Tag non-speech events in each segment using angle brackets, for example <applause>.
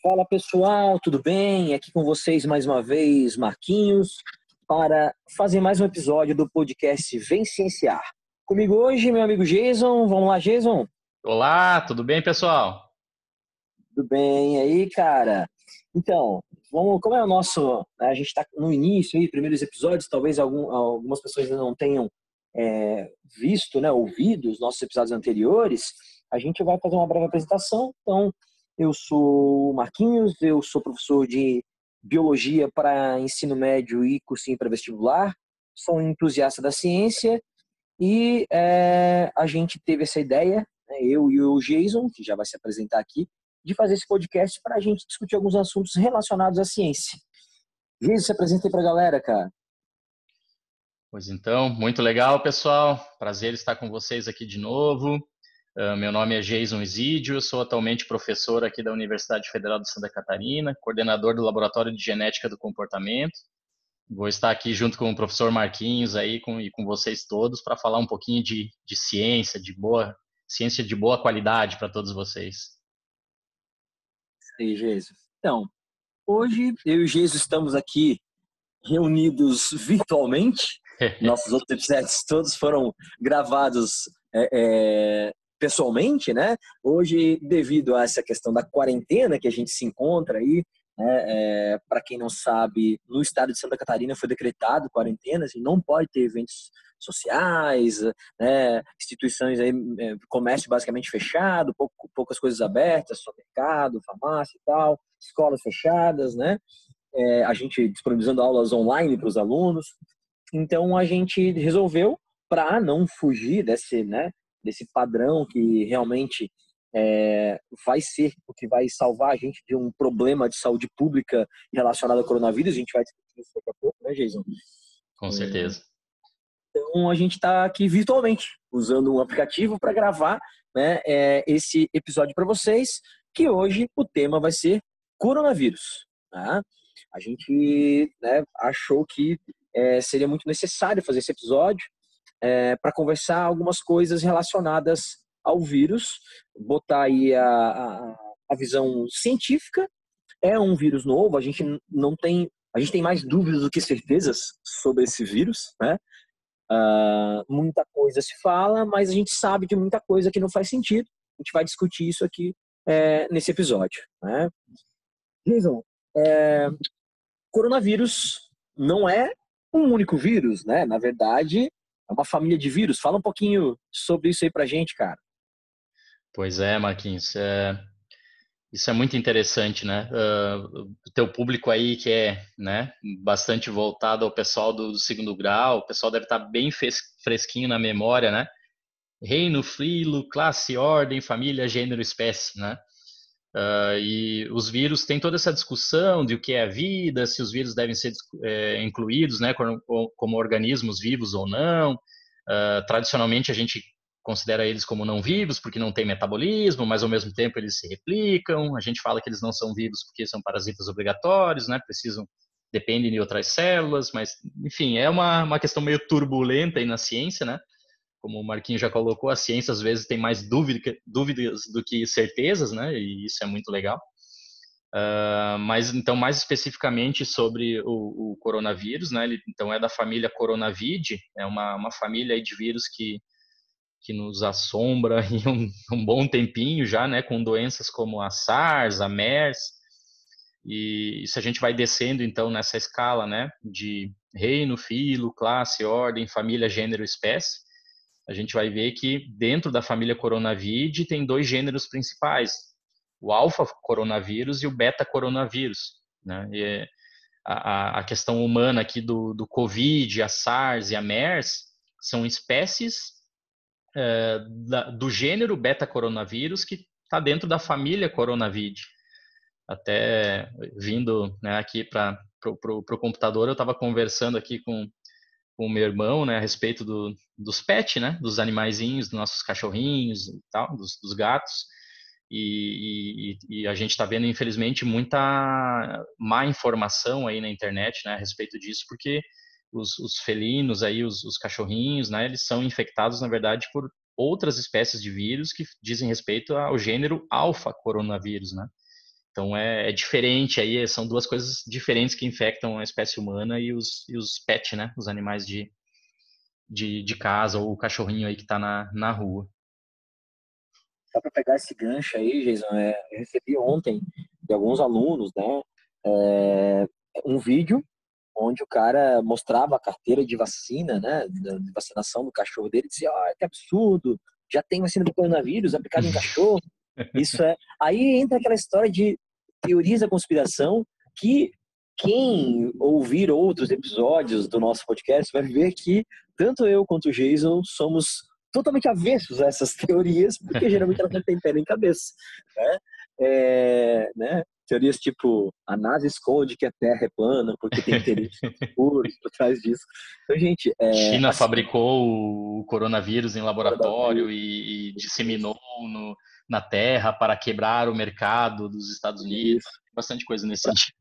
Fala pessoal, tudo bem? Aqui com vocês mais uma vez, Marquinhos, para fazer mais um episódio do podcast Vem Cienciar. Comigo hoje, meu amigo Jason. Vamos lá, Jason? Olá, tudo bem, pessoal? Tudo bem aí, cara? Então, vamos, como é o nosso. A gente está no início aí, primeiros episódios, talvez algum, algumas pessoas ainda não tenham é, visto, né, ouvido os nossos episódios anteriores. A gente vai fazer uma breve apresentação. Então, eu sou Marquinhos, eu sou professor de biologia para ensino médio e cursinho para vestibular. Sou um entusiasta da ciência e é, a gente teve essa ideia, né, eu e o Jason, que já vai se apresentar aqui, de fazer esse podcast para a gente discutir alguns assuntos relacionados à ciência. Jason, se apresenta aí para a galera, cara. Pois então, muito legal, pessoal. Prazer estar com vocês aqui de novo. Uh, meu nome é Jason Isidio, sou atualmente professor aqui da Universidade Federal de Santa Catarina, coordenador do Laboratório de Genética do Comportamento. Vou estar aqui junto com o professor Marquinhos aí com, e com vocês todos para falar um pouquinho de, de ciência, de boa ciência de boa qualidade para todos vocês. Aí, Jesus. Então, hoje eu e o Jesus estamos aqui reunidos virtualmente. <laughs> Nossos outros episódios todos foram gravados é, é, pessoalmente, né? Hoje, devido a essa questão da quarentena que a gente se encontra aí, né? É, para quem não sabe, no estado de Santa Catarina foi decretado quarentena, assim, não pode ter eventos sociais, né? instituições aí, é, comércio basicamente fechado, pouco, poucas coisas abertas, só mercado, farmácia e tal, escolas fechadas, né? É, a gente disponibilizando aulas online para os alunos. Então a gente resolveu para não fugir desse, né, desse padrão que realmente é, vai ser o que vai salvar a gente de um problema de saúde pública relacionado ao coronavírus. A gente vai discutir isso daqui a pouco, né, Jason? Com certeza. Então a gente está aqui virtualmente usando um aplicativo para gravar né, é, esse episódio para vocês. Que hoje o tema vai ser coronavírus. Tá? A gente né, achou que é, seria muito necessário fazer esse episódio é, para conversar algumas coisas relacionadas ao vírus, botar aí a, a, a, visão científica. É um vírus novo, a gente não tem, a gente tem mais dúvidas do que certezas sobre esse vírus, né? Uh, muita coisa se fala, mas a gente sabe de muita coisa que não faz sentido. A gente vai discutir isso aqui é, nesse episódio. Né? Jason, é, coronavírus não é um único vírus, né? Na verdade, é uma família de vírus. Fala um pouquinho sobre isso aí pra gente, cara. Pois é, Marquinhos. É... Isso é muito interessante, né? Uh, o teu público aí que é né, bastante voltado ao pessoal do, do segundo grau, o pessoal deve estar bem fresquinho na memória, né? Reino, filo, classe, ordem, família, gênero, espécie, né? Uh, e os vírus têm toda essa discussão de o que é a vida, se os vírus devem ser é, incluídos né, como, como, organismos vivos ou não. Uh, tradicionalmente, a gente considera eles como não vivos porque não tem metabolismo, mas ao mesmo tempo eles se replicam. A gente fala que eles não são vivos porque são parasitas obrigatórios, né, precisam dependem de outras células, mas enfim, é uma, uma questão meio turbulenta aí na ciência, né? Como o Marquinhos já colocou, a ciência às vezes tem mais dúvida, dúvidas do que certezas, né? E isso é muito legal. Uh, mas então mais especificamente sobre o, o, coronavírus, né? Ele então é da família Coronavid, é uma, uma família de vírus que que nos assombra <laughs> em um, um, bom tempinho já, né? Com doenças como a SARS, a MERS. E se a gente vai descendo então nessa escala, né? De reino, filo, classe, ordem, família, gênero, espécie a gente vai ver que dentro da família coronavírus tem dois gêneros principais, o alfa coronavírus e o beta coronavírus. Né? E a, a questão humana aqui do, do Covid, a SARS e a MERS são espécies é, da, do gênero beta coronavírus que está dentro da família coronavírus. Até vindo né, aqui para o computador, eu estava conversando aqui com com o meu irmão, né, a respeito do, dos pets, né, dos animaizinhos, dos nossos cachorrinhos e tal, dos, dos gatos. E, e, e, a gente está vendo, infelizmente, muita má informação aí na internet, né, a respeito disso, porque os, os felinos aí, os, os, cachorrinhos, né, eles são infectados, na verdade, por outras espécies de vírus que dizem respeito ao gênero alfa coronavírus, né. Então é, é, diferente aí, são duas coisas diferentes que infectam a espécie humana e os, e os pets, né? Os animais de, de, de casa ou o cachorrinho aí que está na, na rua. Só para pegar esse gancho aí, Jason, é, eu recebi ontem de alguns alunos, né? É, um vídeo onde o cara mostrava a carteira de vacina, né? De vacinação do cachorro dele, dizia, ah, que absurdo, já tem vacina do coronavírus aplicada em cachorro. <laughs> Isso é. Aí entra aquela história de teorias da conspiração que quem ouvir outros episódios do nosso podcast vai ver que tanto eu quanto o Jason somos totalmente avessos a essas <laughs> teorias, porque geralmente elas não têm pé nem cabeça. Né? É, né? Teorias tipo, a NASA esconde que a Terra é plana porque tem interesses puros <laughs> por trás disso. Então, gente... É, China assim, fabricou o coronavírus em laboratório e, e, disseminou no, na Terra para quebrar o mercado dos Estados Unidos. Bastante coisa nesse sentido.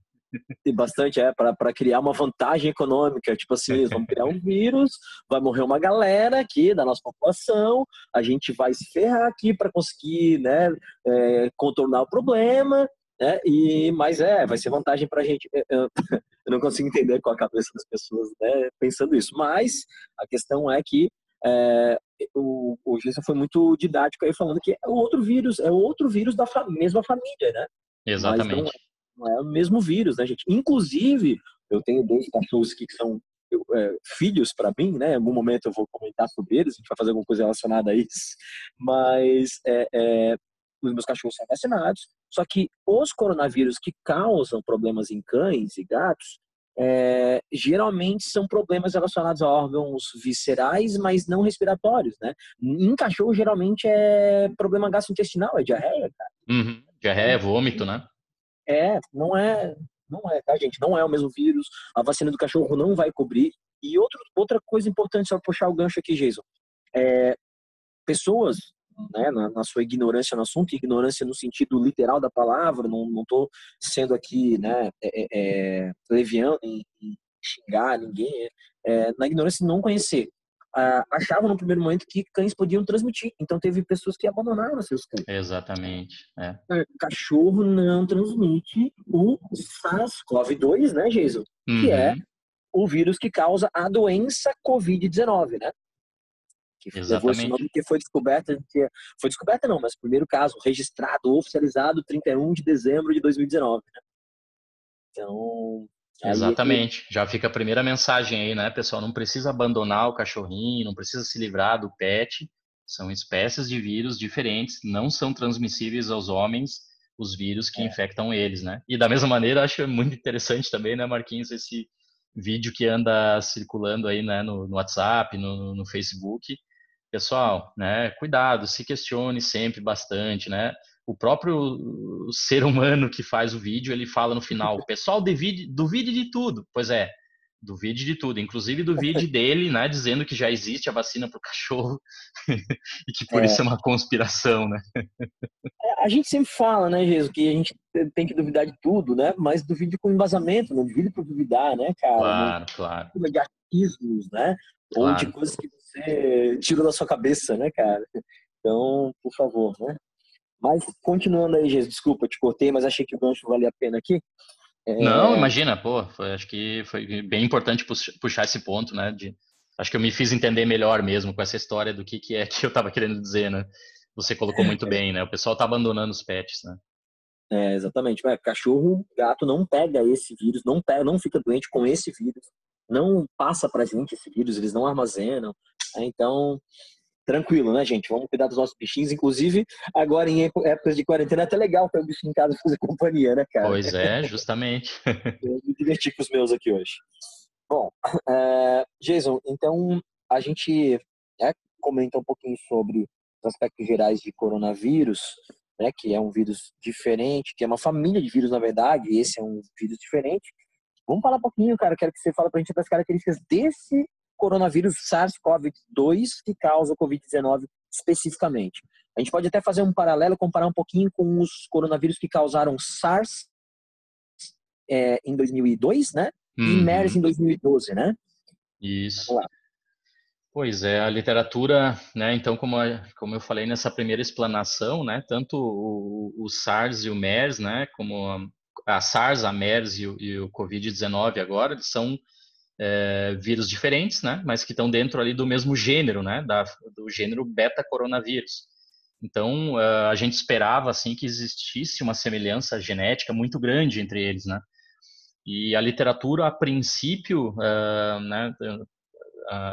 Tem bastante, é, para criar uma vantagem econômica. Tipo assim, vamos criar um <laughs> vírus, vai morrer uma galera aqui da nossa população, a gente vai se ferrar aqui para conseguir né, é, contornar o problema, né? E, mas é, vai ser vantagem para a gente. Eu, <laughs> eu, não consigo entender qual a cabeça das pessoas né, pensando isso. Mas a questão é que é, o, o foi muito didático aí falando que é outro vírus, é outro vírus da fa mesma família, né? Exatamente. Não é, não, é, o mesmo vírus, né, gente? Inclusive, eu tenho dois cachorros que são é, filhos para mim, né? Em algum momento eu vou comentar sobre eles, a gente vai fazer alguma coisa relacionada a isso. Mas é, é, os meus cachorros são vacinados, só que os coronavírus que causam problemas em cães e gatos é, geralmente são problemas relacionados a órgãos viscerais, mas não respiratórios, né? Em cachorro, geralmente é problema gastrointestinal, é diarreia, cara. Uhum. Diarreia, vômito, né? É, não é, não é, tá, gente? Não é o mesmo vírus. A vacina do cachorro não vai cobrir. E outro, outra coisa importante, só puxar o gancho aqui, Jason. É, pessoas né, na, na, sua ignorância no assunto, ignorância no sentido literal da palavra, não estou sendo aqui né, é, é, é, leviano em, xingar ninguém, é, na ignorância de não conhecer. Ah, achavam no primeiro momento que cães podiam transmitir, então teve pessoas que abandonaram seus cães. Exatamente. É. é cachorro não transmite o SARS-CoV-2, né, Jason? Uhum. Que é uhum. o vírus que causa a doença Covid-19, né? Que Exatamente. levou esse nome que foi descoberta, foi descoberta não, mas o primeiro caso registrado, oficializado, 31 de dezembro de 2019. Né? Então. Exatamente. Que... Já fica a primeira mensagem aí, né, pessoal? Não precisa abandonar o cachorrinho, não precisa se livrar do pet. São espécies de vírus diferentes, não são transmissíveis aos homens os vírus que é. infectam eles, né? E da mesma maneira, acho muito interessante também, né, Marquinhos, esse vídeo que anda circulando aí, né, no, no WhatsApp, no, no Facebook, pessoal, né, cuidado, se questione sempre bastante, né? O próprio ser humano que faz o vídeo, ele fala no final, pessoal, duvide, duvide de tudo. Pois é, duvide de tudo, inclusive duvide <laughs> dele, né, dizendo que já existe a vacina para o cachorro <laughs> e que por é. isso é uma conspiração, né? É, a gente sempre fala, né, Jesus, que a gente tem que duvidar de tudo, né? Mas duvide com embasamento, não duvide por duvidar, né, cara? Claro, claro. De achismos, né? Claro. Ou de coisas que você tirou da sua cabeça, né, cara? Então, por favor, né? Mas continuando aí, Jesus, desculpa, te cortei, mas achei que o gancho valia a pena aqui. É... Não, imagina, pô, foi, acho que foi bem importante puxar esse ponto, né? De, acho que eu me fiz entender melhor mesmo com essa história do que, que é que eu estava querendo dizer, né? Você colocou muito é. bem, né? O pessoal tá abandonando os pets, né? É, exatamente. Mas cachorro, gato não pega esse vírus, não pega, não fica doente com esse vírus, não passa pra gente esse vírus, eles não armazenam. Né? Então, tranquilo, né, gente? Vamos cuidar dos nossos bichinhos. Inclusive, agora em épocas de quarentena é até legal ter um bichinho em casa fazer companhia, né, cara? Pois é, justamente. <laughs> Eu me diverti com os meus aqui hoje. Bom, é, Jason, então a gente é, comenta um pouquinho sobre os aspectos gerais de coronavírus, né, que é um vírus diferente, que é uma família de vírus, na verdade, e esse é um vírus diferente. Vamos falar um pouquinho, cara, quero que você fale pra gente das características desse coronavírus SARS-CoV-2 que causa o Covid-19 especificamente. A gente pode até fazer um paralelo, comparar um pouquinho com os coronavírus que causaram SARS é, em 2002, né? Uhum. E MERS em 2012, né? Isso. Pois é, a literatura, né, então como, como eu falei nessa primeira explanação, né, tanto o, o SARS e o MERS, né, como a, SARS, a MERS e o, o Covid-19 agora, eles são é, vírus diferentes, né, mas que estão dentro ali do mesmo gênero, né, da, do gênero beta-coronavírus. Então, a gente esperava, assim, que existisse uma semelhança genética muito grande entre eles, né, e a literatura, a princípio, uh, né,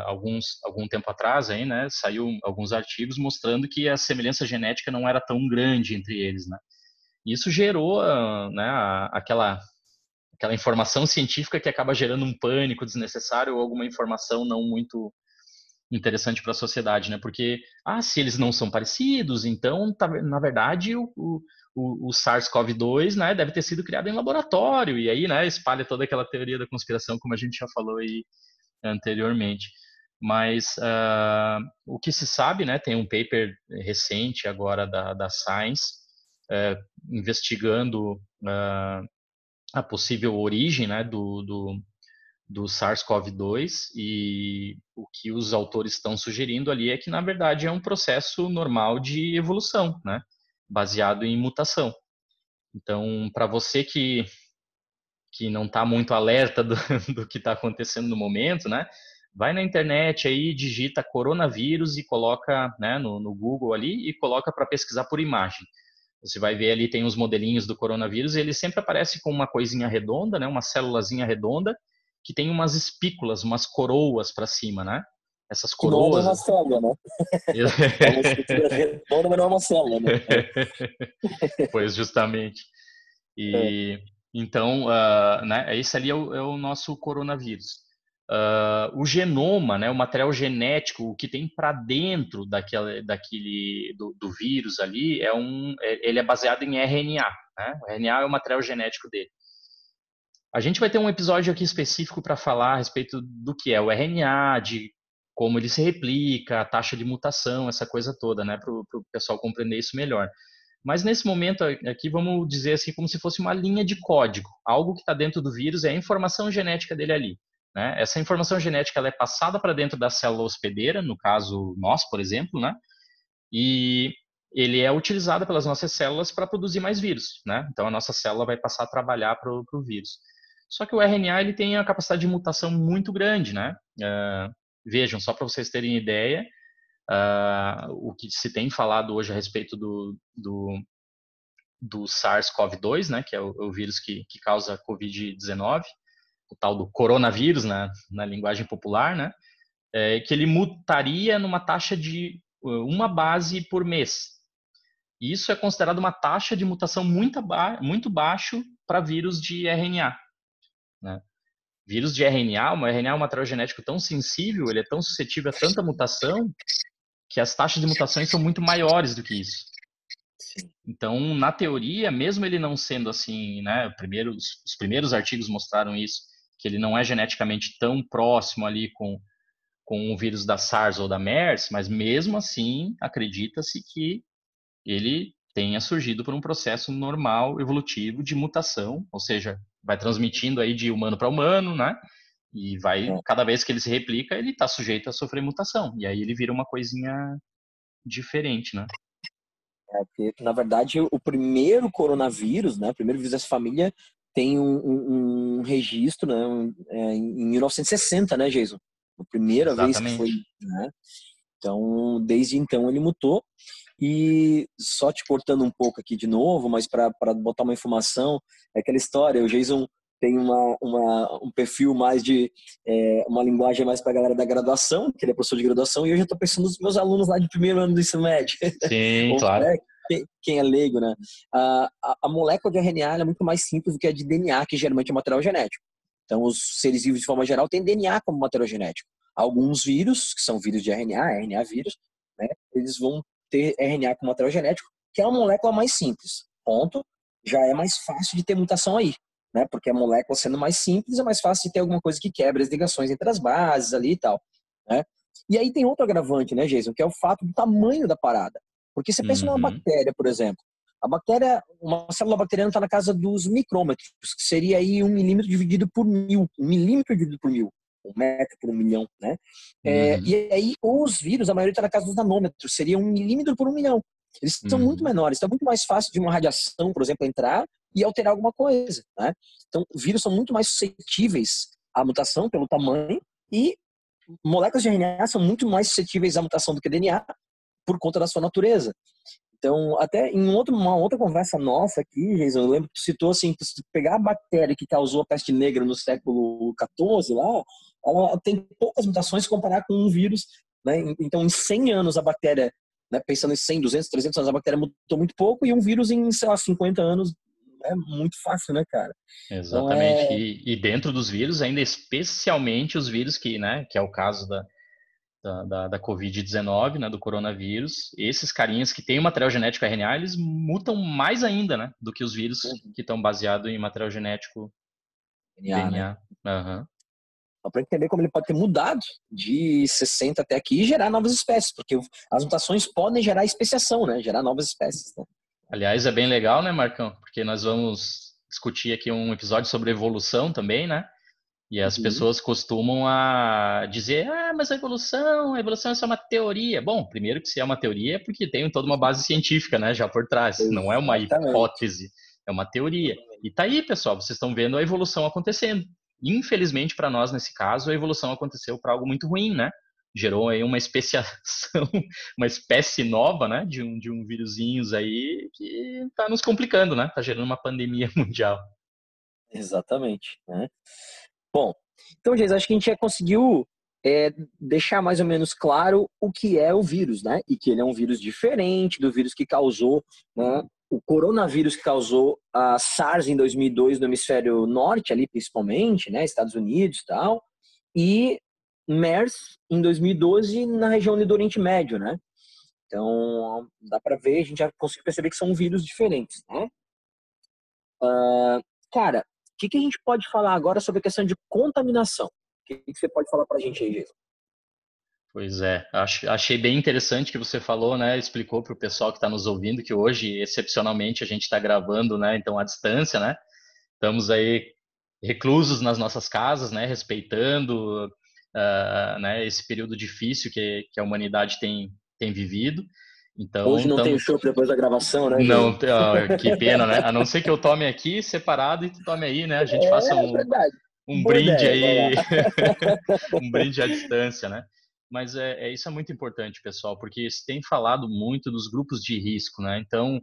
alguns algum tempo atrás aí, né, saiu alguns artigos mostrando que a semelhança genética não era tão grande entre eles, né. Isso gerou, né, aquela aquela informação científica que acaba gerando um pânico desnecessário ou alguma informação não muito interessante para a sociedade, né? Porque, ah, se eles não são parecidos, então, tá, na verdade, o, o, o SARS-CoV-2, né, deve ter sido criado em laboratório, e aí, né, espalha toda aquela teoria da conspiração, como a gente já falou aí anteriormente. Mas uh, o que se sabe, né, tem um paper recente agora da, da Science uh, investigando uh, a possível origem né, do, do, do SARS-CoV-2 e o que os autores estão sugerindo ali é que, na verdade, é um processo normal de evolução, né, baseado em mutação. Então, para você que que não está muito alerta do, do que está acontecendo no momento, né? Vai na internet aí, digita coronavírus e coloca né, no, no Google ali e coloca para pesquisar por imagem. Você vai ver ali, tem os modelinhos do coronavírus e ele sempre aparece com uma coisinha redonda, né? Uma célulazinha redonda que tem umas espículas, umas coroas para cima, né? Essas coroas. Não é uma célula, né? <laughs> é uma estrutura redonda, mas não é uma célula, né? <laughs> pois, justamente. E... É. Então, uh, né, esse ali é o, é o nosso coronavírus. Uh, o genoma, né, o material genético, o que tem para dentro daquela, daquele do, do, vírus ali, é um, é, ele é baseado em RNA. Né? O RNA é o material genético dele. A gente vai ter um episódio aqui específico para falar a respeito do que é o RNA, de como ele se replica, a taxa de mutação, essa coisa toda, né, para o pessoal compreender isso melhor. Mas nesse momento aqui, vamos dizer assim, como se fosse uma linha de código. Algo que está dentro do vírus é a informação genética dele ali. Né? Essa informação genética ela é passada para dentro da célula hospedeira, no caso nós, por exemplo, né? e ele é utilizado pelas nossas células para produzir mais vírus. Né? Então a nossa célula vai passar a trabalhar para o vírus. Só que o RNA ele tem a capacidade de mutação muito grande. Né? Uh, vejam, só para vocês terem ideia, Uh, o que se tem falado hoje a respeito do, do, do SARS-CoV-2, né, que é o, o, vírus que, que causa Covid-19, o tal do coronavírus na, na linguagem popular, né, é que ele mutaria numa taxa de uma base por mês. Isso é considerado uma taxa de mutação muito, ba muito baixo para vírus de RNA. Né? Vírus de RNA, o RNA é um material genético tão sensível, ele é tão suscetível a tanta mutação, que as taxas de mutações são muito maiores do que isso. Então, na teoria, mesmo ele não sendo assim, né, primeiro, os primeiros artigos mostraram isso, que ele não é geneticamente tão próximo ali com, com o vírus da SARS ou da MERS, mas mesmo assim, acredita-se que ele tenha surgido por um processo normal, evolutivo de mutação, ou seja, vai transmitindo aí de humano para humano, né? E vai, é. cada vez que ele se replica, ele está sujeito a sofrer mutação. E aí ele vira uma coisinha diferente, né? É, porque, na verdade, o primeiro coronavírus, né, o primeiro vírus dessa família, tem um, um, um registro né, um, é, em 1960, né, Jason? A primeira Exatamente. vez que foi. Né? Então, desde então ele mutou. E só te cortando um pouco aqui de novo, mas para botar uma informação, é aquela história, o Jason tem uma, uma, um perfil mais de é, uma linguagem mais para a galera da graduação, que ele é professor de graduação, e eu já estou pensando nos meus alunos lá de primeiro ano do ensino médio. Sim, <laughs> claro. Quem é leigo, né? A, a, molécula de RNA é muito mais simples do que a de DNA, que geralmente é material genético. Então, os seres vivos, de forma geral, têm DNA como material genético. Alguns vírus, que são vírus de RNA, RNA vírus, né? Eles vão ter RNA como material genético, que é uma molécula mais simples. Ponto. Já é mais fácil de ter mutação aí né? Porque a molécula sendo mais simples é mais fácil de ter alguma coisa que quebra as ligações entre as bases ali e tal, né? E aí tem outro agravante, né, Jason, que é o fato do tamanho da parada. Porque você pensa uhum. numa bactéria, por exemplo. A bactéria, uma célula bacteriana está na casa dos micrômetros, que seria aí um milímetro dividido por mil. Um milímetro dividido por mil. um metro por um milhão, né? É, uhum. E aí os vírus, a maioria está na casa dos nanômetros, seria um milímetro por um milhão. Eles são uhum. muito menores, então é muito mais fácil de uma radiação, por exemplo, entrar e alterar alguma coisa, né? Então, vírus são muito mais suscetíveis à mutação pelo tamanho e moléculas de RNA são muito mais suscetíveis à mutação do que DNA por conta da sua natureza. Então, até em outro, uma outra conversa nossa aqui, Jason, eu lembro que tu citou assim, se pegar a bactéria que causou a peste negra no século XIV lá, ela tem poucas mutações comparar com um vírus, né? Então, em 100 anos a bactéria, né, pensando em 100, 200, 300 anos, a bactéria mutou muito pouco e um vírus em, sei lá, 50 anos é muito fácil, né, cara? Exatamente. Então, é... e, e, dentro dos vírus, ainda especialmente os vírus que, né, que é o caso da, da, da, da Covid-19, né, do coronavírus, esses carinhas que têm material genético RNA, eles mutam mais ainda, né, do que os vírus uhum. que estão baseados em material genético DNA. DNA. Né? Uhum. Só para entender como ele pode ter mudado de 60 até aqui e gerar novas espécies, porque as mutações podem gerar especiação, né, gerar novas espécies. Né? Aliás, é bem legal, né, Marcão? Porque nós vamos discutir aqui um episódio sobre evolução também, né? E as uhum. pessoas costumam a dizer, ah, mas a evolução, a evolução é só uma teoria. Bom, primeiro que se é uma teoria é porque tem toda uma base científica, né, já por trás. Não é uma hipótese, é uma teoria. E tá aí, pessoal, vocês estão vendo a evolução acontecendo. Infelizmente, para nós, nesse caso, a evolução aconteceu para algo muito ruim, né? Gerou aí uma especiação, <laughs> uma espécie nova, né, de um, de um vírusinhos aí que está nos complicando, né? Está gerando uma pandemia <laughs> mundial. Exatamente, né? Bom, então, gente, acho que a gente já conseguiu é, deixar mais ou menos claro o que é o vírus, né? E que ele é um vírus diferente do vírus que causou, né? O coronavírus que causou a SARS em 2002 no hemisfério norte, ali principalmente, né? Estados Unidos e tal. E MERS em 2012 na região do Oriente Médio, né? Então, dá para ver, a gente já conseguiu perceber que são vírus diferentes, né? Uh, cara, que, que a gente pode falar agora sobre a questão de contaminação? O que, que você pode falar para a gente aí, Jason? Pois é, achei bem interessante que você falou, né? Explicou para o pessoal que está nos ouvindo que hoje, excepcionalmente, a gente está gravando, né? Então, à distância, né? Estamos aí reclusos nas nossas casas, né? Respeitando uh, né? esse período difícil que, que a humanidade tem, tem vivido. Então, Hoje não tamo... tem show depois da gravação, né? Não, ó, que <laughs> pena, né? A não ser que eu tome aqui separado e tu tome aí, né? A gente é, faça um, um brinde ideia, aí, <laughs> um brinde à distância, né? Mas é, é, isso é muito importante, pessoal, porque se tem falado muito dos grupos de risco, né? Então,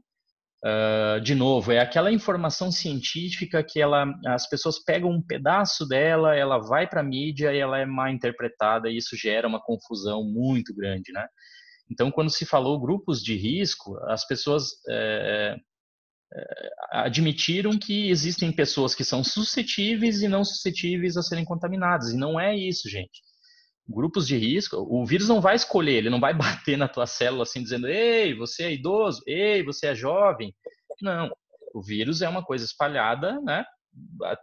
uh, de novo, é aquela informação científica que ela, as pessoas pegam um pedaço dela, ela vai para a mídia e ela é mal interpretada e isso gera uma confusão muito grande, né? Então, quando se falou grupos de risco, as pessoas é, admitiram que existem pessoas que são suscetíveis e não suscetíveis a serem contaminadas. E não é isso, gente. Grupos de risco, o vírus não vai escolher, ele não vai <laughs> bater na tua célula assim dizendo: "Ei, você é idoso, ei, você é jovem". Não. O vírus é uma coisa espalhada, né?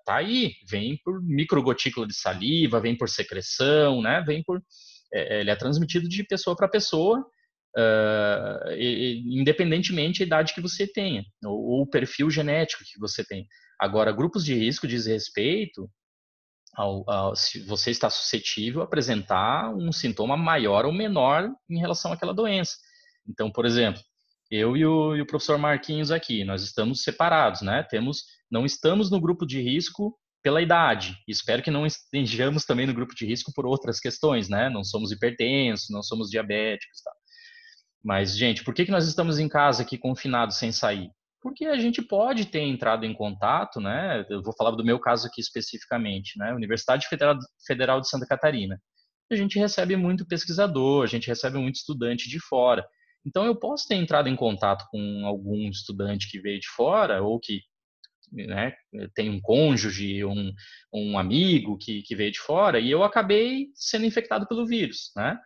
Tá aí, vem por microgotícula de saliva, vem por secreção, né? Vem por é, ele é transmitido de pessoa para pessoa uh, independentemente da idade que você tenha, ou, o perfil genético que você tem. Agora, grupos de risco diz respeito ao, ao, se você está suscetível a apresentar um sintoma maior ou menor em relação àquela doença. Então, por exemplo, eu e o, e o, professor Marquinhos aqui, nós estamos separados, né? Temos, não estamos no grupo de risco pela idade. Espero que não estejamos também no grupo de risco por outras questões, né? Não somos hipertensos, não somos diabéticos, tá? Mas, gente, por que, que nós estamos em casa aqui confinados sem sair? Porque a gente pode ter entrado em contato, né? Eu vou falar do meu caso aqui especificamente, né? Universidade Federal de Santa Catarina. A gente recebe muito pesquisador, a gente recebe muito estudante de fora. Então, eu posso ter entrado em contato com algum estudante que veio de fora ou que né, tem um cônjuge, um, um amigo que, que veio de fora, e eu acabei sendo infectado pelo vírus, né?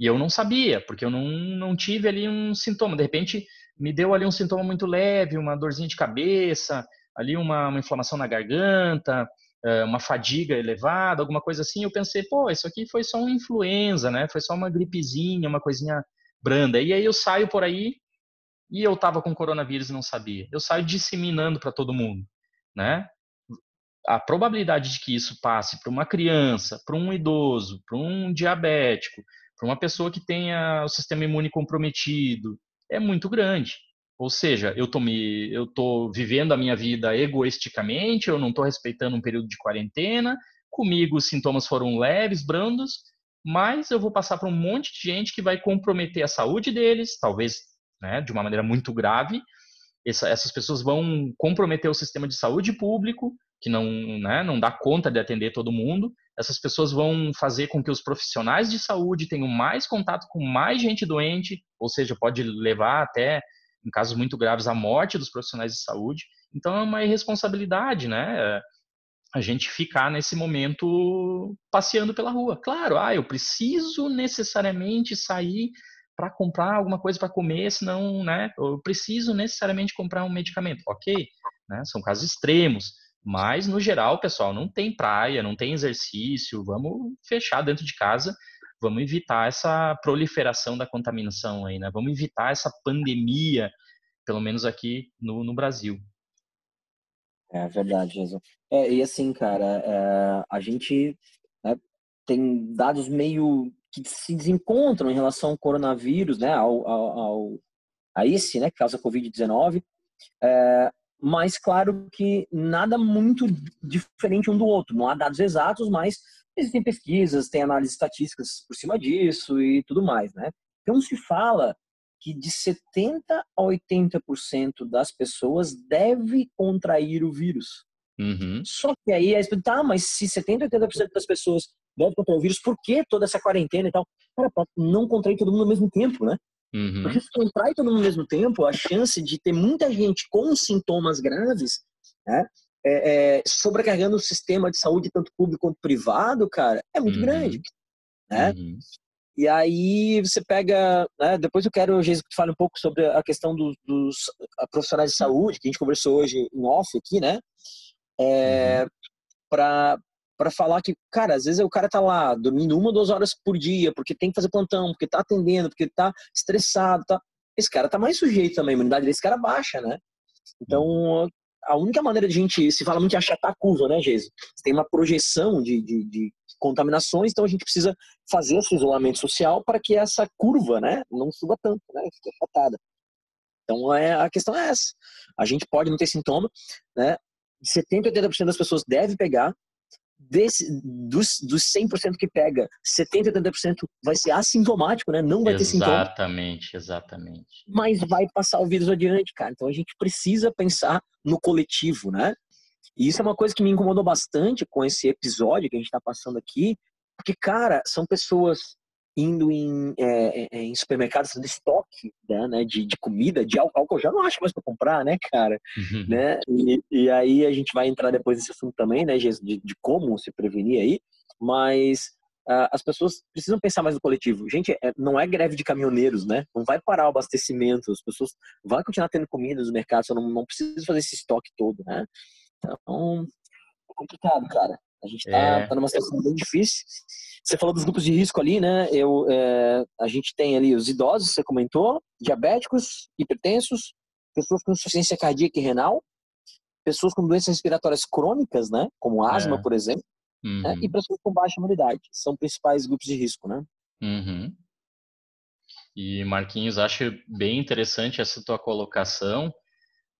E eu não sabia, porque eu não, não tive ali um sintoma. De repente, me deu ali um sintoma muito leve, uma dorzinha de cabeça, ali uma, uma inflamação na garganta, eh, uma fadiga elevada, alguma coisa assim. Eu pensei, pô, isso aqui foi só uma influenza, né? Foi só uma gripezinha, uma coisinha branda. E aí eu saio por aí e eu tava com coronavírus e não sabia. Eu saio disseminando para todo mundo, né? a probabilidade de que isso passe para uma criança, para um idoso, para um diabético, para uma pessoa que tenha o sistema imune comprometido, é muito grande. Ou seja, eu tô, me, eu tô vivendo a minha vida egoisticamente, eu não estou respeitando um período de quarentena, comigo os sintomas foram leves, brandos, mas eu vou passar para um monte de gente que vai comprometer a saúde deles, talvez né, de uma maneira muito grave. Essa, essas pessoas vão comprometer o sistema de saúde público, que não, né, não dá conta de atender todo mundo. Essas pessoas vão fazer com que os profissionais de saúde tenham mais contato com mais gente doente, ou seja, pode levar até em casos muito graves, a morte dos profissionais de saúde. Então é uma irresponsabilidade, né? A gente ficar nesse momento passeando pela rua. Claro, ah, eu preciso necessariamente sair para comprar alguma coisa para comer, senão, né? Eu preciso necessariamente comprar um medicamento. Ok, né? São casos extremos. Mas, no geral, pessoal, não tem praia, não tem exercício, vamos fechar dentro de casa vamos evitar essa proliferação da contaminação aí, né? Vamos evitar essa pandemia, pelo menos aqui no, no Brasil. É verdade, Jesus. É, e assim, cara, é, a gente né, tem dados meio que se desencontram em relação ao coronavírus, né, ao, ao, ao a esse, né, que causa Covid-19, é, mas claro que nada muito diferente um do outro. Não há dados exatos, mas Existem pesquisas, tem análises estatísticas por cima disso e tudo mais, né? Então se fala que de 70 a 80% das pessoas deve contrair o vírus. Uhum. Só que aí é tá, mas se 70 a 80% das pessoas devem contrair o vírus, por que toda essa quarentena e tal? Cara, não contrair todo mundo ao mesmo tempo, né? Uhum. Porque se contrai todo mundo ao mesmo tempo, a chance de ter muita gente com sintomas graves né, é, é, sobrecarregando o sistema de saúde, tanto público quanto privado, cara, é muito uhum. grande. Né? Uhum. E aí você pega. Né, depois eu quero, Jesus, que tu fale um pouco sobre a questão do, dos profissionais de saúde, que a gente conversou hoje em off aqui, né? É, uhum. para para falar que, cara, às vezes o cara tá lá dormindo uma, duas horas por dia, porque tem que fazer plantão, porque tá atendendo, porque tá estressado, tá. Esse cara tá mais sujeito também, a imunidade desse cara baixa, né? Então, a única maneira de a gente se fala muito em achatar a curva, né, Geise? Tem uma projeção de, de, de, contaminações, então a gente precisa fazer esse isolamento social para que essa curva, né, não suba tanto, né, fique achatada. Então é, a questão é essa. A gente pode não ter sintoma, né? 70 80% das pessoas deve pegar, desse, dos, dos 100% que pega, 70, 80% vai ser assintomático, né? Não vai ter sintoma. Exatamente, exatamente. Mas vai passar o vírus adiante, cara. Então a gente precisa pensar no coletivo, né? E isso é uma coisa que me incomodou bastante com esse episódio que a gente está passando aqui, porque, cara, são pessoas indo em, é, é, é, em supermercados de estoque né, né, de, de, comida, de álcool, eu já não acho mais para comprar, né, cara? Uhum. Né? E, e, aí a gente vai entrar depois nesse assunto também, né, de, de como se prevenir aí, mas uh, as pessoas precisam pensar mais no coletivo. Gente, é, não é greve de caminhoneiros, né? Não vai parar o abastecimento, as pessoas vão continuar tendo comida nos mercados, não, não precisa fazer esse estoque todo, né? Então, é complicado, cara. A gente está é. tá numa situação bem difícil. Você falou dos grupos de risco ali, né? Eu, é, a gente tem ali os idosos, você comentou, diabéticos, hipertensos, pessoas com insuficiência cardíaca e renal, pessoas com doenças respiratórias crônicas, né? Como asma, é. por exemplo, uhum. né? e pessoas com baixa imunidade. São principais grupos de risco, né? Uhum. E Marquinhos, acho bem interessante essa tua colocação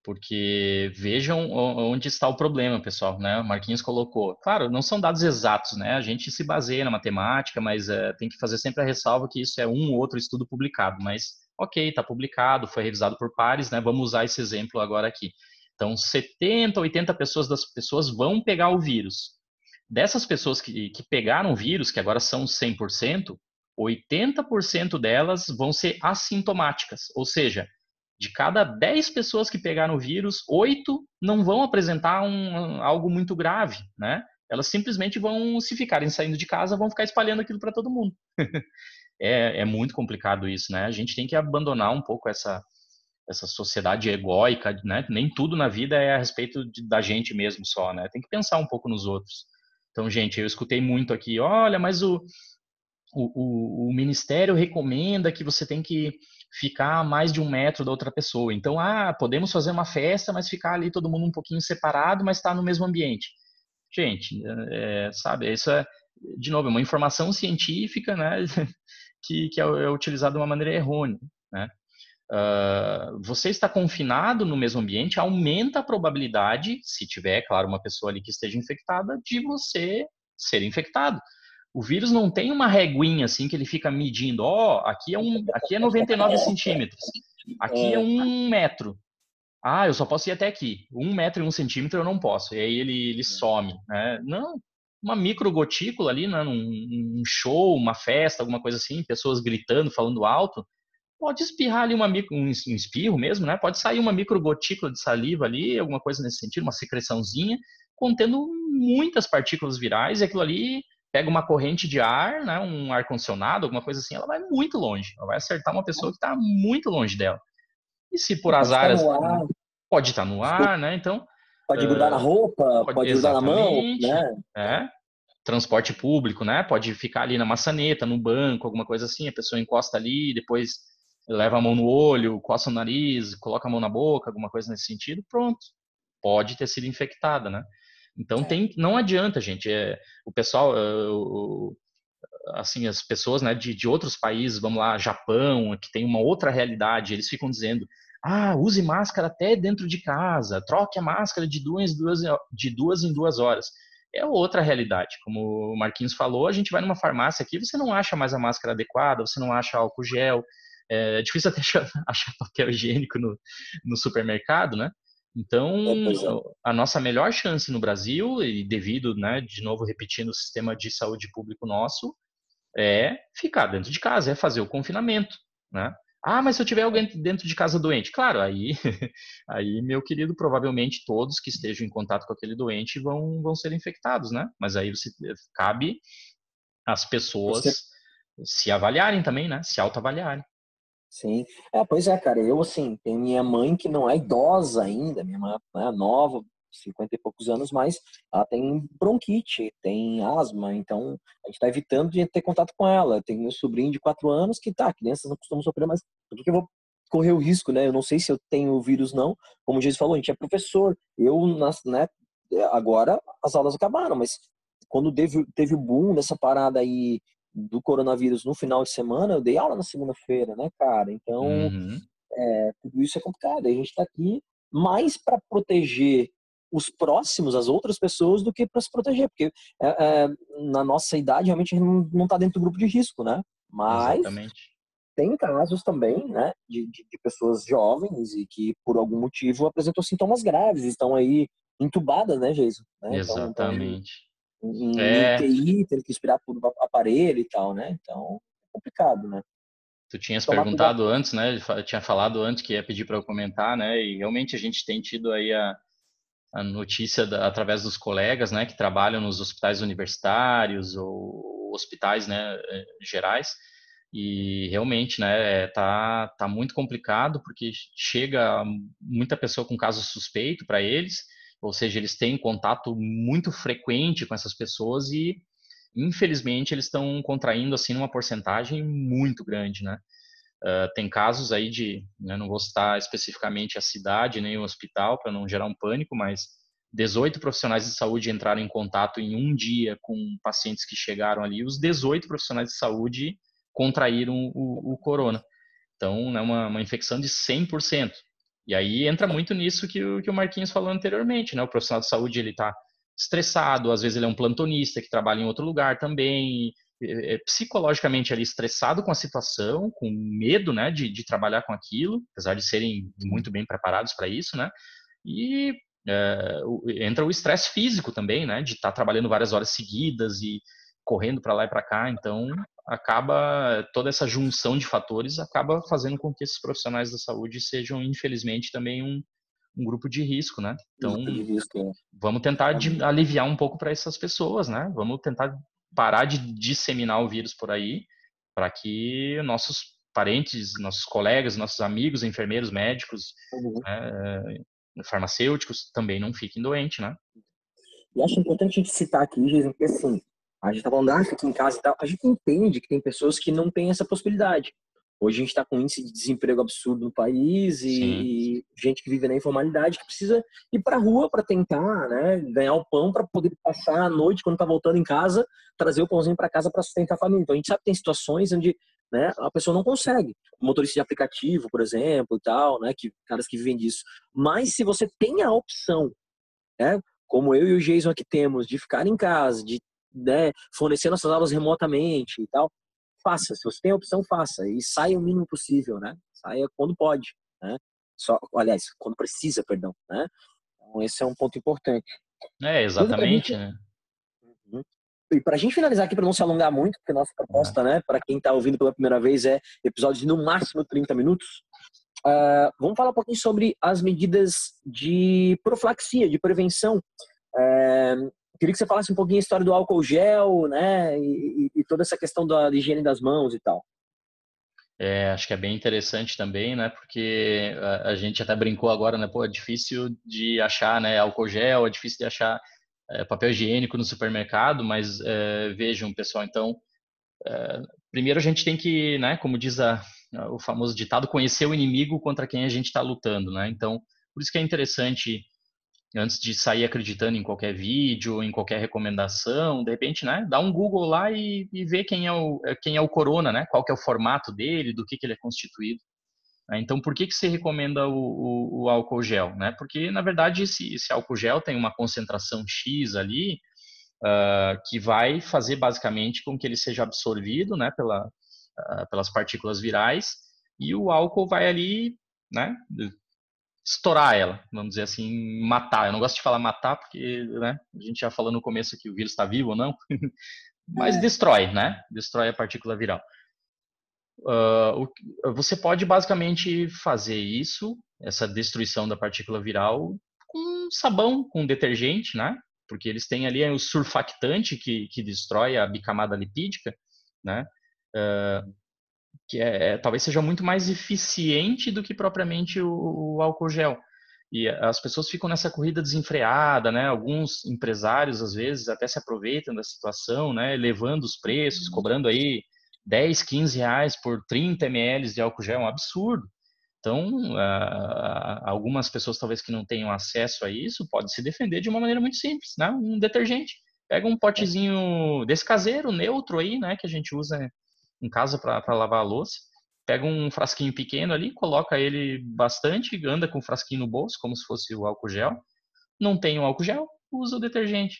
porque vejam onde está o problema, pessoal, né? O Marquinhos colocou. Claro, não são dados exatos, né? A gente se baseia na matemática, mas é, tem que fazer sempre a ressalva que isso é um ou outro estudo publicado. Mas, ok, está publicado, foi revisado por pares, né? Vamos usar esse exemplo agora aqui. Então, 70, 80 pessoas das pessoas vão pegar o vírus. Dessas pessoas que, que pegaram o vírus, que agora são 100%, 80% delas vão ser assintomáticas, ou seja, de cada 10 pessoas que pegaram o vírus, 8 não vão apresentar um, algo muito grave, né? Elas simplesmente vão, se ficarem saindo de casa, vão ficar espalhando aquilo para todo mundo. <laughs> é, é, muito complicado isso, né? A gente tem que abandonar um pouco essa, essa sociedade egóica, né? Nem tudo na vida é a respeito de, da gente mesmo só, né? Tem que pensar um pouco nos outros. Então, gente, eu escutei muito aqui, olha, mas o, o, o, o ministério recomenda que você tem que ficar a mais de um metro da outra pessoa. Então, ah, podemos fazer uma festa, mas ficar ali todo mundo um pouquinho separado, mas estar tá no mesmo ambiente. Gente, é, sabe, isso é, de novo, é uma informação científica, né, <laughs> que, que é, é utilizada de uma maneira errônea, né. Uh, você está confinado no mesmo ambiente aumenta a probabilidade, se tiver, claro, uma pessoa ali que esteja infectada, de você ser infectado. O vírus não tem uma reguinha assim que ele fica medindo. Ó, oh, aqui é um, aqui é 99 centímetros, aqui é um metro. Ah, eu só posso ir até aqui. Um metro e um centímetro eu não posso. E aí ele, ele some. Né? Não, uma micro gotícula ali, né? um show, uma festa, alguma coisa assim, pessoas gritando, falando alto, pode espirrar ali uma micro, um espirro mesmo, né? Pode sair uma micro gotícula de saliva ali, alguma coisa nesse sentido, uma secreçãozinha, contendo muitas partículas virais, e aquilo ali pega uma corrente de ar, né? Um ar condicionado, alguma coisa assim, ela vai muito longe. Ela vai acertar uma pessoa que está muito longe dela. E se por azar pode estar no ar, né? Então pode grudar na roupa, pode, pode grudar na mão, né? É. Transporte público, né? Pode ficar ali na maçaneta, no banco, alguma coisa assim. A pessoa encosta ali, depois leva a mão no olho, coça o nariz, coloca a mão na boca, alguma coisa nesse sentido, pronto. Pode ter sido infectada, né? Então tem, não adianta, gente. É, o pessoal, o, assim, as pessoas, né, de, de outros países, vamos lá, Japão, que tem uma outra realidade, eles ficam dizendo ah, use máscara até dentro de casa, troque a máscara de duas, duas, de duas em duas horas. É outra realidade. Como o Marquinhos falou, a gente vai numa farmácia aqui, você não acha mais a máscara adequada, você não acha álcool gel, é difícil <laughs> até achar papel higiênico no, no supermercado, né? Então, é, é. a nossa melhor chance no Brasil, e devido, né, de novo repetindo o sistema de saúde público nosso, é ficar dentro de casa, é fazer o confinamento, né? Ah, mas se eu tiver alguém dentro de casa doente, claro, aí, <laughs> aí meu querido, provavelmente todos que estejam em contato com aquele doente vão, vão ser infectados, né? Mas aí você cabe as pessoas você... se avaliarem também, né? Se autoavaliarem. Sim, é, pois é, cara. Eu assim, tenho minha mãe que não é idosa ainda, minha mãe é nova, 50 e poucos anos, mas ela tem bronquite, tem asma, então a gente está evitando de ter contato com ela. Tem meu sobrinho de 4 anos que tá, crianças não costumam sofrer, mas por que, eu vou correr o risco, né? Eu não sei se eu tenho o vírus não. Como o Jesus falou, a gente é professor. Eu, né, agora as aulas acabaram, mas quando teve, teve o boom dessa parada aí do coronavírus no final de semana, eu dei aula na segunda-feira, né, cara? Então, uhum. é, tudo isso é complicado. A gente está aqui mais para proteger os próximos, as outras pessoas, do que para se proteger, porque é, é, na nossa idade realmente a gente não está dentro do grupo de risco, né? Mas Exatamente. tem casos também, né, de, de, de, pessoas jovens e que por algum motivo apresentam sintomas graves, estão aí entubadas, né, Jason? Né? Exatamente. Então, em, em é... UTI, tendo que esperar por aparelho e tal, né? Então, é complicado, né? Tu tinhas Tomar perguntado cuidado. antes, né? Eu tinha falado antes que ia pedir para eu comentar, né? E realmente a gente tem tido aí a, a notícia da, através dos colegas, né, que trabalham nos hospitais universitários ou hospitais, né, eh, gerais, e realmente, né, tá, tá muito complicado porque chega muita pessoa com caso suspeito para eles, ou seja, eles têm contato muito frequente com essas pessoas e, infelizmente, eles estão contraindo, assim, numa porcentagem muito grande, né. Uh, tem casos aí de, né, não vou citar especificamente a cidade nem o hospital para não gerar um pânico, mas 18 profissionais de saúde entraram em contato em um dia com pacientes que chegaram ali, os 18 profissionais de saúde contraíram o, o corona. Então, é uma, uma infecção de 100%. E aí entra muito nisso que o, que o Marquinhos falou anteriormente, né? O profissional de saúde, ele está estressado, às vezes ele é um plantonista que trabalha em outro lugar também, é, é, psicologicamente ali estressado com a situação, com medo, né, de, de trabalhar com aquilo, apesar de serem muito bem preparados para isso, né, e é, entra o estresse físico também, né, de estar tá trabalhando várias horas seguidas e correndo para lá e para cá, então acaba toda essa junção de fatores acaba fazendo com que esses profissionais da saúde sejam infelizmente também um, um grupo de risco, né? Então risco, é. vamos tentar de, aliviar um pouco para essas pessoas, né? Vamos tentar parar de disseminar o vírus por aí, para que nossos parentes, nossos colegas, nossos amigos, enfermeiros, médicos, uhum. né, farmacêuticos também não fiquem doentes, né? E acho importante a gente citar aqui, Jason, que assim, a gente tá falando, ah, aqui em casa e tal, a gente entende que tem pessoas que não têm essa possibilidade. Hoje a gente está com um índice de desemprego absurdo no país e, e, gente que vive na informalidade que precisa ir para a rua para tentar né, ganhar o pão para poder passar a noite quando está voltando em casa, trazer o pãozinho para casa para sustentar a família. Então a gente sabe que tem situações onde né, a pessoa não consegue. Motorista de aplicativo, por exemplo, e tal, né, que caras que vivem disso. Mas se você tem a opção, né, como eu e o Jason aqui temos, de ficar em casa, de né, fornecer nossas aulas remotamente e tal, faça. Se você tem a opção, faça. E saia o mínimo possível, né? Saia quando pode, né? Só, aliás, quando precisa, perdão, né? Então, esse é um ponto importante. É, exatamente, né? Uhum. E para a gente finalizar aqui, para não se alongar muito, porque nossa proposta, né, para quem está ouvindo pela primeira vez, é episódio de no máximo 30 minutos. Uh, vamos falar um pouquinho sobre as medidas de profilaxia, de prevenção. Uh, Queria que você falasse um pouquinho a história do álcool gel, né? E, e toda essa questão da higiene das mãos e tal. É, acho que é bem interessante também, né? Porque a, a, gente até brincou agora, né? Pô, é difícil de achar, né? Álcool gel, é difícil de achar é, papel higiênico no supermercado, mas é, vejam, pessoal, então, é, primeiro a gente tem que, né? Como diz a, o famoso ditado, conhecer o inimigo contra quem a gente está lutando, né? Então, por isso que é interessante antes de sair acreditando em qualquer vídeo, em qualquer recomendação, de repente, né, dá um Google lá e, e vê quem é o é, quem é o Corona, né, qual que é o formato dele, do que que ele é constituído. Né. Então, por que que se recomenda o, o, o álcool gel, né? Porque na verdade esse, esse, álcool gel tem uma concentração X ali uh, que vai fazer basicamente com que ele seja absorvido, né, pela, uh, pelas partículas virais e o álcool vai ali, né, estourar ela, vamos dizer assim, matar. Eu não gosto de falar matar porque, né, a gente já falou no começo que o vírus está vivo ou não, <laughs> mas é. destrói, né? Destrói a partícula viral. Uh, o, você pode basicamente fazer isso, essa destruição da partícula viral, com sabão, com detergente, né? Porque eles têm ali o surfactante que, que destrói a bicamada lipídica, né? Uh, que é, é, talvez seja muito mais eficiente do que propriamente o, o, álcool gel. E as pessoas ficam nessa corrida desenfreada, né? Alguns empresários, às vezes, até se aproveitam da situação, né? Levando os preços, uhum. cobrando aí 10, 15 reais por 30 ml de álcool gel, é um absurdo. Então, algumas pessoas talvez que não tenham acesso a isso, podem se defender de uma maneira muito simples, né? Um detergente. Pega um potezinho desse caseiro, neutro aí, né? Que a gente usa em casa para lavar a louça. Pega um frasquinho pequeno ali, coloca ele bastante, anda com o frasquinho no bolso, como se fosse o álcool gel. Não tem o álcool gel, usa o detergente.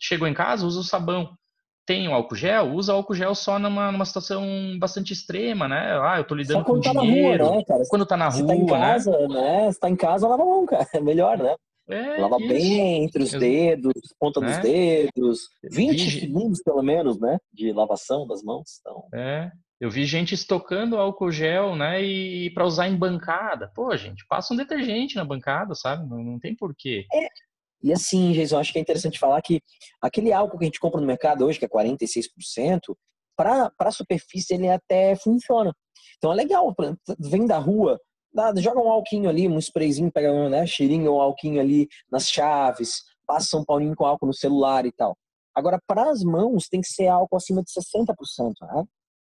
Chegou em casa, usa o sabão. Tem o álcool gel, usa o álcool gel só numa, numa situação bastante extrema, né? Ah, eu tô lidando só com tá dinheiro. Rua, né, cara? Quando tá na Se rua, tá em casa, né? né? Se tá em casa, lava a mão, cara. É <laughs> melhor, né? É, Lava isso. bem entre os dedos, ponta é. dos dedos. 20 vi... segundos, pelo menos, né? De lavação das mãos. Então... É. Eu vi gente estocando álcool gel, né? E para usar em bancada. Pô, gente, passa um detergente na bancada, sabe? Não, não tem porquê. É. E assim, Jason, acho que é interessante falar que aquele álcool que a gente compra no mercado hoje, que é 46%, para a superfície ele até funciona. Então é legal, vem da rua, Nada, joga um alquinho ali, um sprayzinho, pega um né, cheirinho, um alquinho ali nas chaves, passa um paulinho com álcool no celular e tal. Agora, para as mãos, tem que ser álcool acima de 60%, né?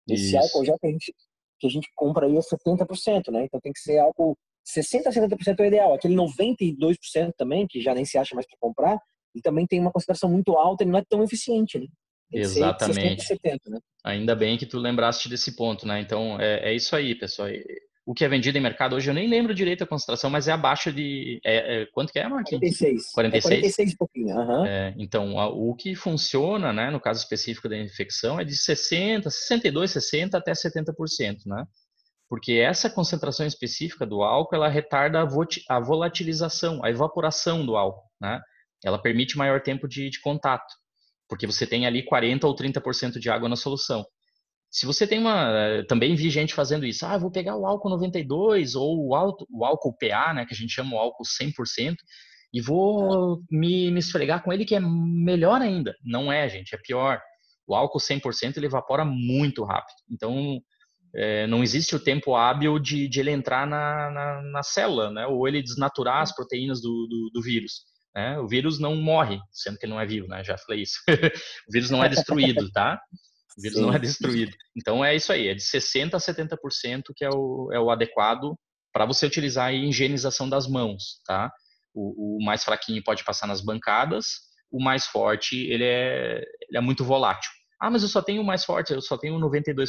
Esse Isso. álcool já que a, gente, que a gente compra aí é 70%, né? Então tem que ser álcool 60% a 70% é o ideal. Aquele 92% também, que já nem se acha mais para comprar, ele também tem uma concentração muito alta, ele não é tão eficiente, né? Exatamente. 60, 70, né? Ainda bem que tu lembraste desse ponto, né? Então é, é isso aí, pessoal o que é vendido em mercado hoje, eu nem lembro direito a concentração, mas é abaixo de. É, é, quanto que é, Marquinhos? 46. 46? É 46 e pouquinho. Uhum. É, então, a, o que funciona, né, no caso específico da infecção, é de 60, 62, 60 até 70%, né? Porque essa concentração específica do álcool, ela retarda a, a volatilização, a evaporação do álcool, né? Ela permite maior tempo de, de contato, porque você tem ali 40 ou 30% de água na solução. Se você tem uma. Eh, também vi gente fazendo isso. Ah, vou pegar o álcool 92 ou o, álcool, o álcool PA, né, que a gente chama o álcool 100%, e vou me, me esfregar com ele, que é melhor ainda. Não é, gente, é pior. O álcool 100% ele evapora muito rápido. Então, é, não existe o tempo hábil de, de ele entrar na, na, na, célula, né? ou ele desnaturar as proteínas do, do, do vírus. Né? O vírus não morre, sendo que ele não é vivo, né? já falei isso. <laughs> o vírus não é destruído, tá? O vírus Sim. não é destruído. Então é isso aí, é de 60% a 70% que é o, é o adequado para você utilizar a higienização das mãos, tá? O, o, mais fraquinho pode passar nas bancadas, o mais forte ele é, ele é muito volátil. Ah, mas eu só tenho o mais forte, eu só tenho 92%,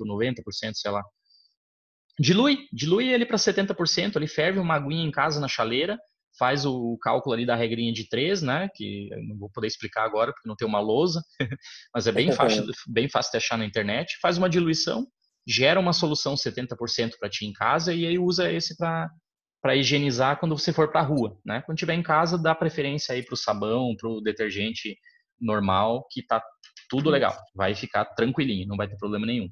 90%, sei lá. Dilui, dilui ele para 70%, ele ferve uma aguinha em casa na chaleira, faz o cálculo ali da regrinha de 3, né, que eu não vou poder explicar agora porque não tem uma lousa, <laughs> mas é bem fácil, <laughs> bem fácil de achar na internet, faz uma diluição, gera uma solução 70% para ti em casa e aí usa esse para para higienizar quando você for para a rua, né? Quando tiver em casa, dá preferência aí para o sabão, para o detergente normal, que tá tudo legal, vai ficar tranquilinho, não vai ter problema nenhum.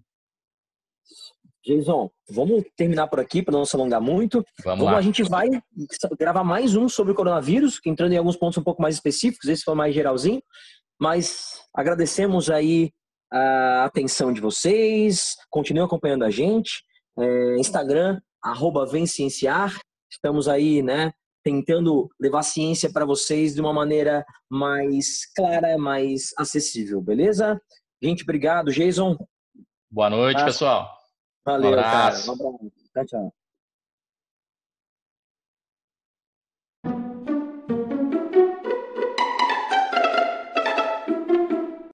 Jason, vamos terminar por aqui para não se alongar muito. Vamos, vamos A gente vai gravar mais um sobre o coronavírus, entrando em alguns pontos um pouco mais específicos, esse foi mais geralzinho, mas agradecemos aí a atenção de vocês, continuem acompanhando a gente, é, Instagram, arroba Vencienciar, estamos aí, né, tentando levar ciência para vocês de uma maneira mais clara, mais acessível, beleza? Gente, obrigado. Jason. Boa noite, pessoal. Valeu, um cara. Um abraço. Tchau, tchau.